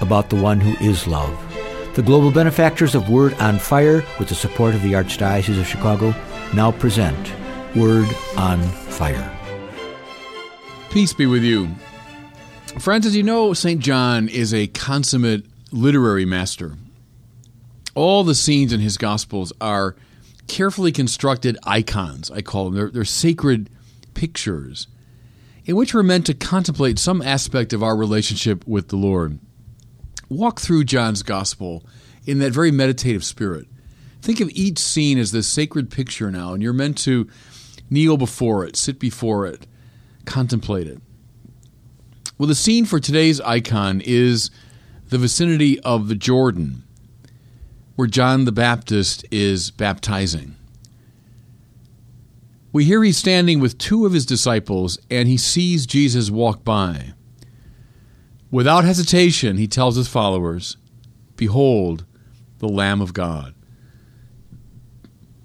about the one who is love. The global benefactors of Word on Fire, with the support of the Archdiocese of Chicago, now present Word on Fire. Peace be with you. Friends, as you know, St. John is a consummate literary master. All the scenes in his Gospels are carefully constructed icons, I call them. They're, they're sacred pictures in which we're meant to contemplate some aspect of our relationship with the Lord. Walk through John's Gospel in that very meditative spirit. Think of each scene as this sacred picture now, and you're meant to kneel before it, sit before it, contemplate it. Well, the scene for today's icon is the vicinity of the Jordan, where John the Baptist is baptizing. We hear he's standing with two of his disciples and he sees Jesus walk by. Without hesitation, he tells his followers, Behold, the Lamb of God.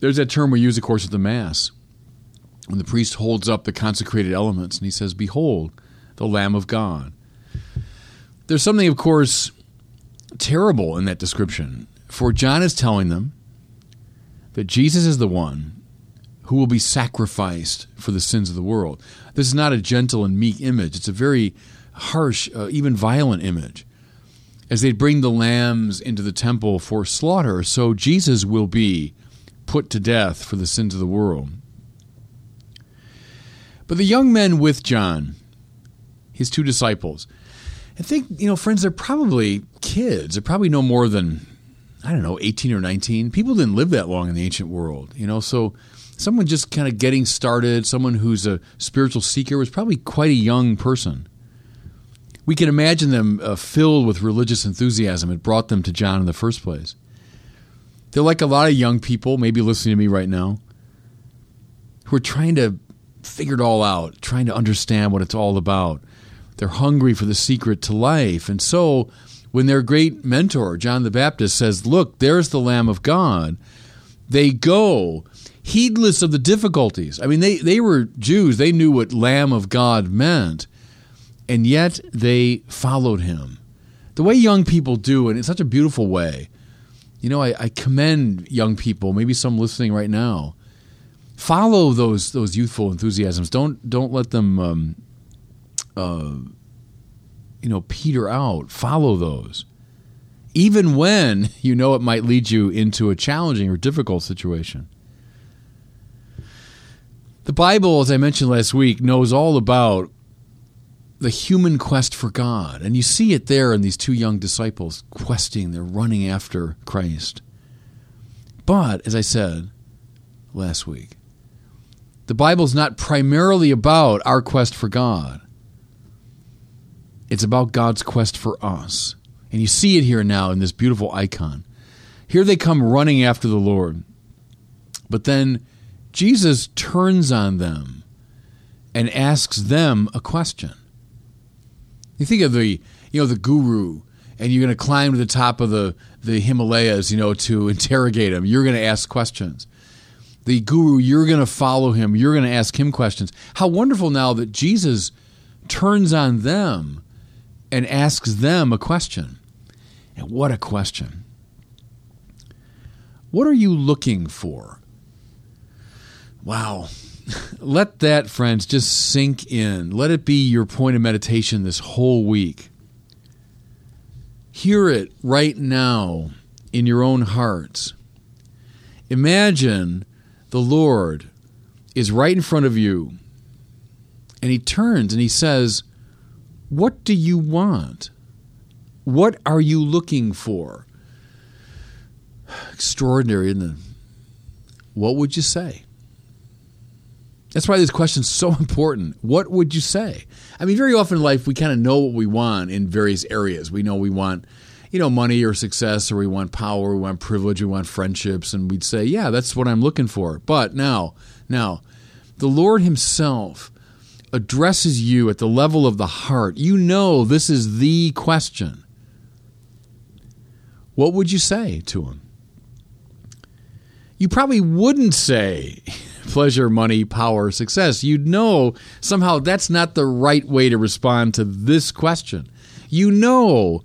There's that term we use, of course, at the Mass. When the priest holds up the consecrated elements and he says, Behold, the Lamb of God. There's something, of course, terrible in that description. For John is telling them that Jesus is the one who will be sacrificed for the sins of the world. This is not a gentle and meek image, it's a very harsh, uh, even violent image. As they bring the lambs into the temple for slaughter, so Jesus will be put to death for the sins of the world. But the young men with John, his two disciples, I think, you know, friends, they're probably kids. They're probably no more than, I don't know, 18 or 19. People didn't live that long in the ancient world, you know, so someone just kind of getting started, someone who's a spiritual seeker, was probably quite a young person. We can imagine them uh, filled with religious enthusiasm. It brought them to John in the first place. They're like a lot of young people, maybe listening to me right now, who are trying to figure it all out, trying to understand what it's all about. They're hungry for the secret to life. And so, when their great mentor, John the Baptist, says, Look, there's the Lamb of God, they go heedless of the difficulties. I mean, they, they were Jews, they knew what Lamb of God meant, and yet they followed him. The way young people do, and in such a beautiful way. You know, I, I commend young people, maybe some listening right now. Follow those those youthful enthusiasms. Don't don't let them, um, uh, you know, peter out. Follow those, even when you know it might lead you into a challenging or difficult situation. The Bible, as I mentioned last week, knows all about the human quest for God. And you see it there in these two young disciples questing, they're running after Christ. But, as I said last week, the Bible's not primarily about our quest for God. It's about God's quest for us. And you see it here now in this beautiful icon. Here they come running after the Lord. But then Jesus turns on them and asks them a question. You think of the, you know, the guru, and you're going to climb to the top of the, the Himalayas, you know, to interrogate him. You're going to ask questions. The guru, you're going to follow him. You're going to ask him questions. How wonderful now that Jesus turns on them and asks them a question. And what a question. What are you looking for? Wow. Let that, friends, just sink in. Let it be your point of meditation this whole week. Hear it right now in your own hearts. Imagine the Lord is right in front of you, and He turns and He says, What do you want? What are you looking for? Extraordinary, isn't it? What would you say? That's why this question's so important. What would you say? I mean, very often in life, we kind of know what we want in various areas. We know we want, you know, money or success, or we want power, we want privilege, we want friendships, and we'd say, yeah, that's what I'm looking for. But now, now, the Lord Himself addresses you at the level of the heart. You know this is the question. What would you say to Him? You probably wouldn't say pleasure, money, power, success. You'd know somehow that's not the right way to respond to this question. You know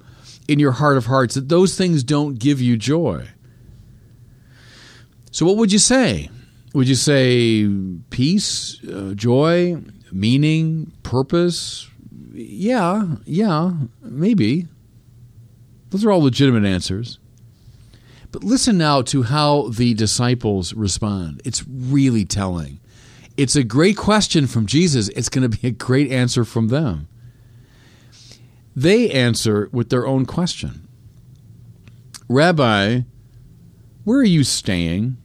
in your heart of hearts that those things don't give you joy. So, what would you say? Would you say peace, uh, joy, meaning, purpose? Yeah, yeah, maybe. Those are all legitimate answers. But listen now to how the disciples respond. It's really telling. It's a great question from Jesus. It's going to be a great answer from them. They answer with their own question Rabbi, where are you staying?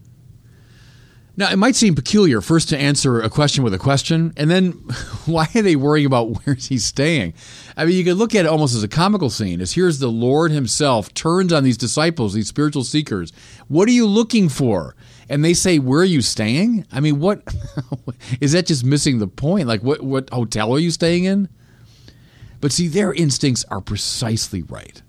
Now, it might seem peculiar first to answer a question with a question, and then why are they worrying about where's he staying? I mean, you could look at it almost as a comical scene. As here's the Lord Himself turns on these disciples, these spiritual seekers. What are you looking for? And they say, "Where are you staying?" I mean, what is that? Just missing the point. Like, what what hotel are you staying in? But see, their instincts are precisely right.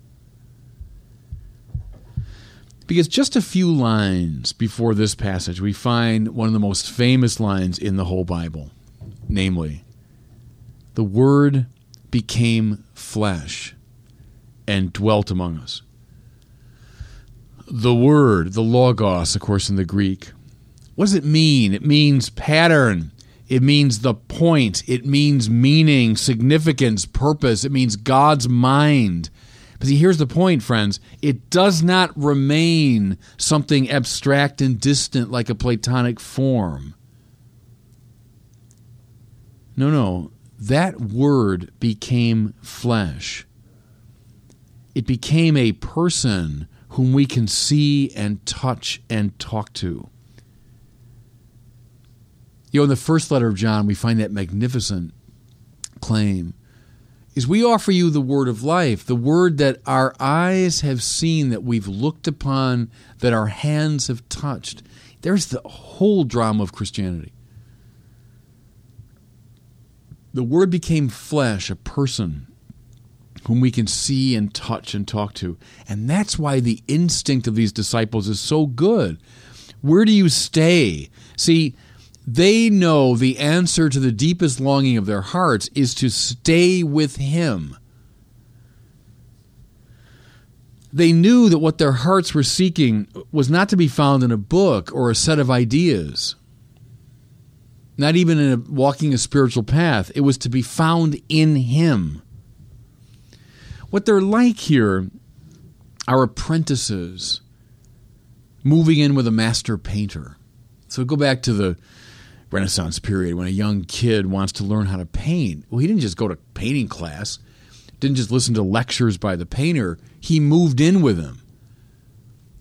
Because just a few lines before this passage, we find one of the most famous lines in the whole Bible namely, the Word became flesh and dwelt among us. The Word, the Logos, of course, in the Greek. What does it mean? It means pattern. It means the point. It means meaning, significance, purpose. It means God's mind. See, here's the point, friends. It does not remain something abstract and distant like a Platonic form. No, no. That word became flesh. It became a person whom we can see and touch and talk to. You know, in the first letter of John, we find that magnificent claim is we offer you the word of life, the word that our eyes have seen, that we've looked upon, that our hands have touched. There's the whole drama of Christianity. The word became flesh, a person whom we can see and touch and talk to. And that's why the instinct of these disciples is so good. Where do you stay? See, they know the answer to the deepest longing of their hearts is to stay with Him. They knew that what their hearts were seeking was not to be found in a book or a set of ideas, not even in a, walking a spiritual path. It was to be found in Him. What they're like here are apprentices moving in with a master painter. So go back to the Renaissance period when a young kid wants to learn how to paint. Well, he didn't just go to painting class, didn't just listen to lectures by the painter. He moved in with him.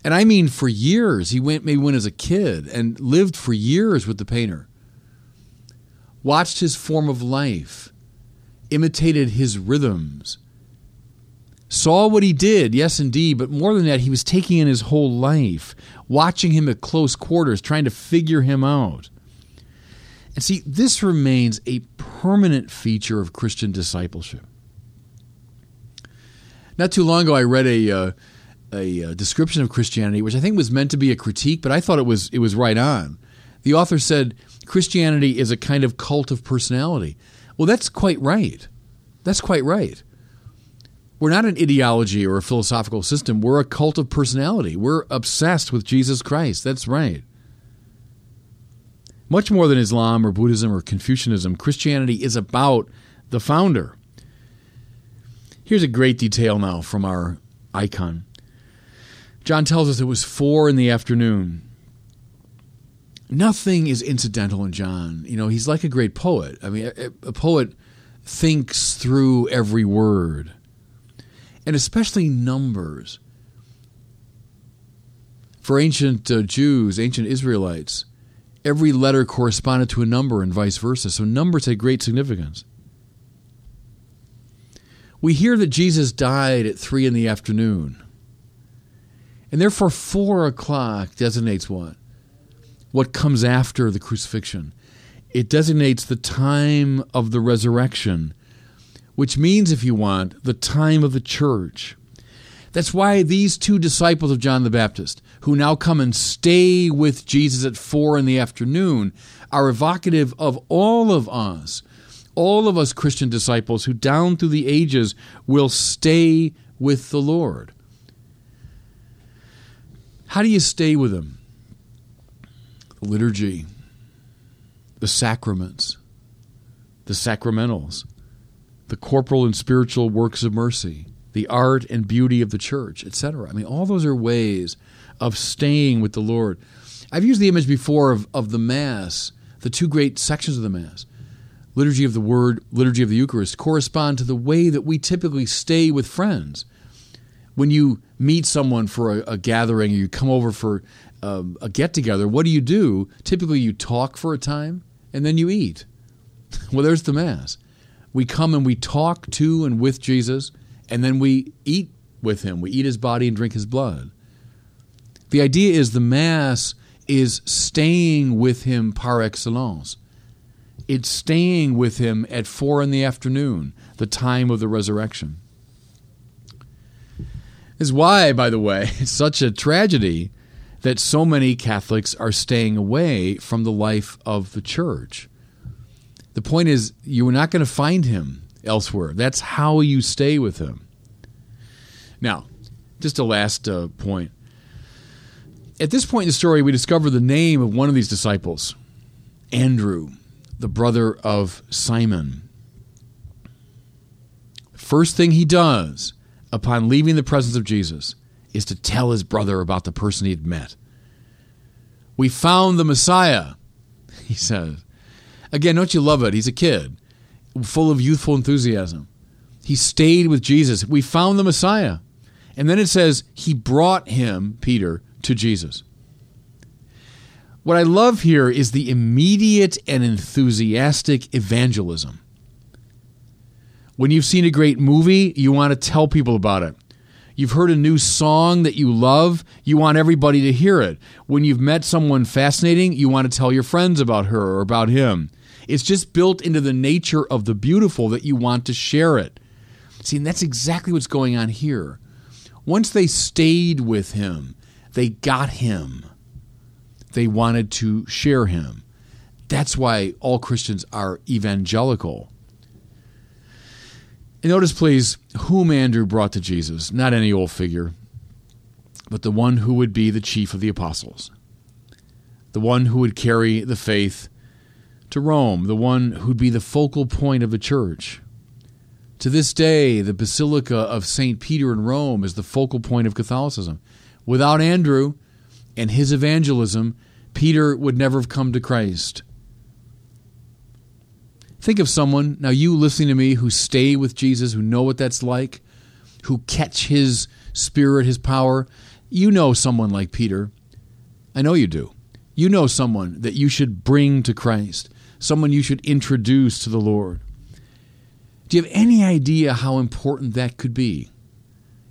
And I mean for years. He went maybe went as a kid and lived for years with the painter. Watched his form of life, imitated his rhythms, saw what he did, yes, indeed, but more than that, he was taking in his whole life, watching him at close quarters, trying to figure him out. And see, this remains a permanent feature of Christian discipleship. Not too long ago, I read a, uh, a, uh, description of Christianity, which I think was meant to be a critique, but I thought it was it was right on. The author said Christianity is a kind of cult of personality. Well, that's quite right. That's quite right. We're not an ideology or a philosophical system. We're a cult of personality. We're obsessed with Jesus Christ. That's right. Much more than Islam or Buddhism or Confucianism, Christianity is about the founder. Here's a great detail now from our icon. John tells us it was four in the afternoon. Nothing is incidental in John. You know, he's like a great poet. I mean, a, a poet thinks through every word, and especially numbers. For ancient uh, Jews, ancient Israelites, every letter corresponded to a number and vice versa. So numbers had great significance. we hear that Jesus died at 3 in the afternoon. And therefore, 4 o'clock designates what? What comes after the crucifixion. It designates the time of the resurrection, which means, if you want, the time of the church. That's why these two disciples of John the Baptist, who now come and stay with Jesus at 4 in the afternoon, are evocative of all of us all of us Christian disciples who down through the ages will stay with the Lord. How do you stay with Him? The liturgy, the sacraments, the sacramentals, the corporal and spiritual works of mercy, the art and beauty of the church, etc. I mean, all those are ways of staying with the Lord. I've used the image before of, of the Mass, the two great sections of the Mass liturgy of the Word, liturgy of the Eucharist, correspond to the way that we typically stay with friends. When you meet someone for a, a gathering or you come over for um, a get together, what do you do? Typically, you talk for a time and then you eat. well, there's the Mass. We come and we talk to and with Jesus, and then we eat with him. We eat his body and drink his blood. The idea is the Mass is staying with him par excellence it's staying with him at four in the afternoon, the time of the resurrection. This is why, by the way, it's such a tragedy that so many Catholics are staying away from the life of the church. The point is, you're not going to find him elsewhere. That's how you stay with him. Now, just a last uh, point. At this point in the story, we discover the name of one of these disciples, Andrew the brother of Simon. First thing he does upon leaving the presence of Jesus is to tell his brother about the person he had met. We found the Messiah, he says. Again, don't you love it? He's a kid, full of youthful enthusiasm. He stayed with Jesus. We found the Messiah. And then it says, he brought him, Peter, to Jesus. What I love here is the immediate and enthusiastic evangelism. When you've seen a great movie, you want to tell people about it. You've heard a new song that you love, you want everybody to hear it. When you've met someone fascinating, you want to tell your friends about her or about him. It's just built into the nature of the beautiful that you want to share it. See, and that's exactly what's going on here. Once they stayed with him, they got him they wanted to share him. That's why all Christians are evangelical. And notice, please, whom Andrew brought to Jesus. Not any old figure, but the one who would be the chief of the apostles, the one who would carry the faith to Rome, the one who'd be the focal point of the church. To this day, the Basilica of St. Peter in Rome is the focal point of Catholicism. Without Andrew, and his evangelism, Peter would never have come to Christ. Think of someone, now you listening to me, who stay with Jesus, who know what that's like, who catch his spirit, his power. You know someone like Peter. I know you do. You know someone that you should bring to Christ, someone you should introduce to the Lord. Do you have any idea how important that could be?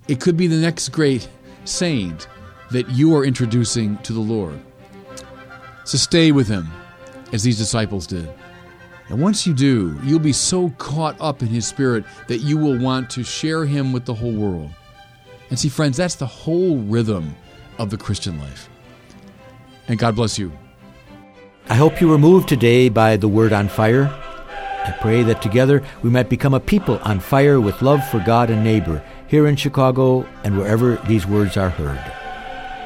It could be the next great saint that you are introducing to the Lord. So stay with him as these disciples did. And once you do, you'll be so caught up in his spirit that you will want to share him with the whole world. And see, friends, that's the whole rhythm of the Christian life. And God bless you. I hope you were moved today by the word on fire. I pray that together we might become a people on fire with love for God and neighbor here in Chicago and wherever these words are heard.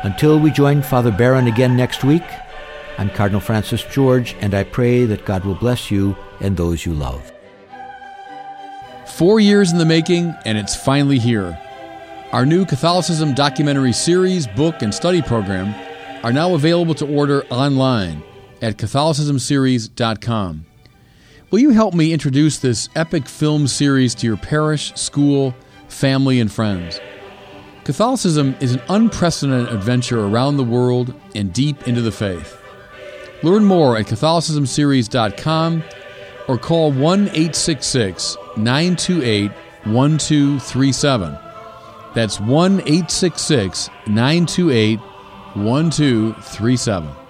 Until we join Father Barron again next week, I'm Cardinal Francis George, and I pray that God will bless you and those you love. Four years in the making, and it's finally here. Our new Catholicism documentary series, book, and study program are now available to order online at CatholicismSeries.com. Will you help me introduce this epic film series to your parish, school, family, and friends? Catholicism is an unprecedented adventure around the world and deep into the faith. Learn more at CatholicismSeries.com or call 1 866 928 1237. That's 1 866 928 1237.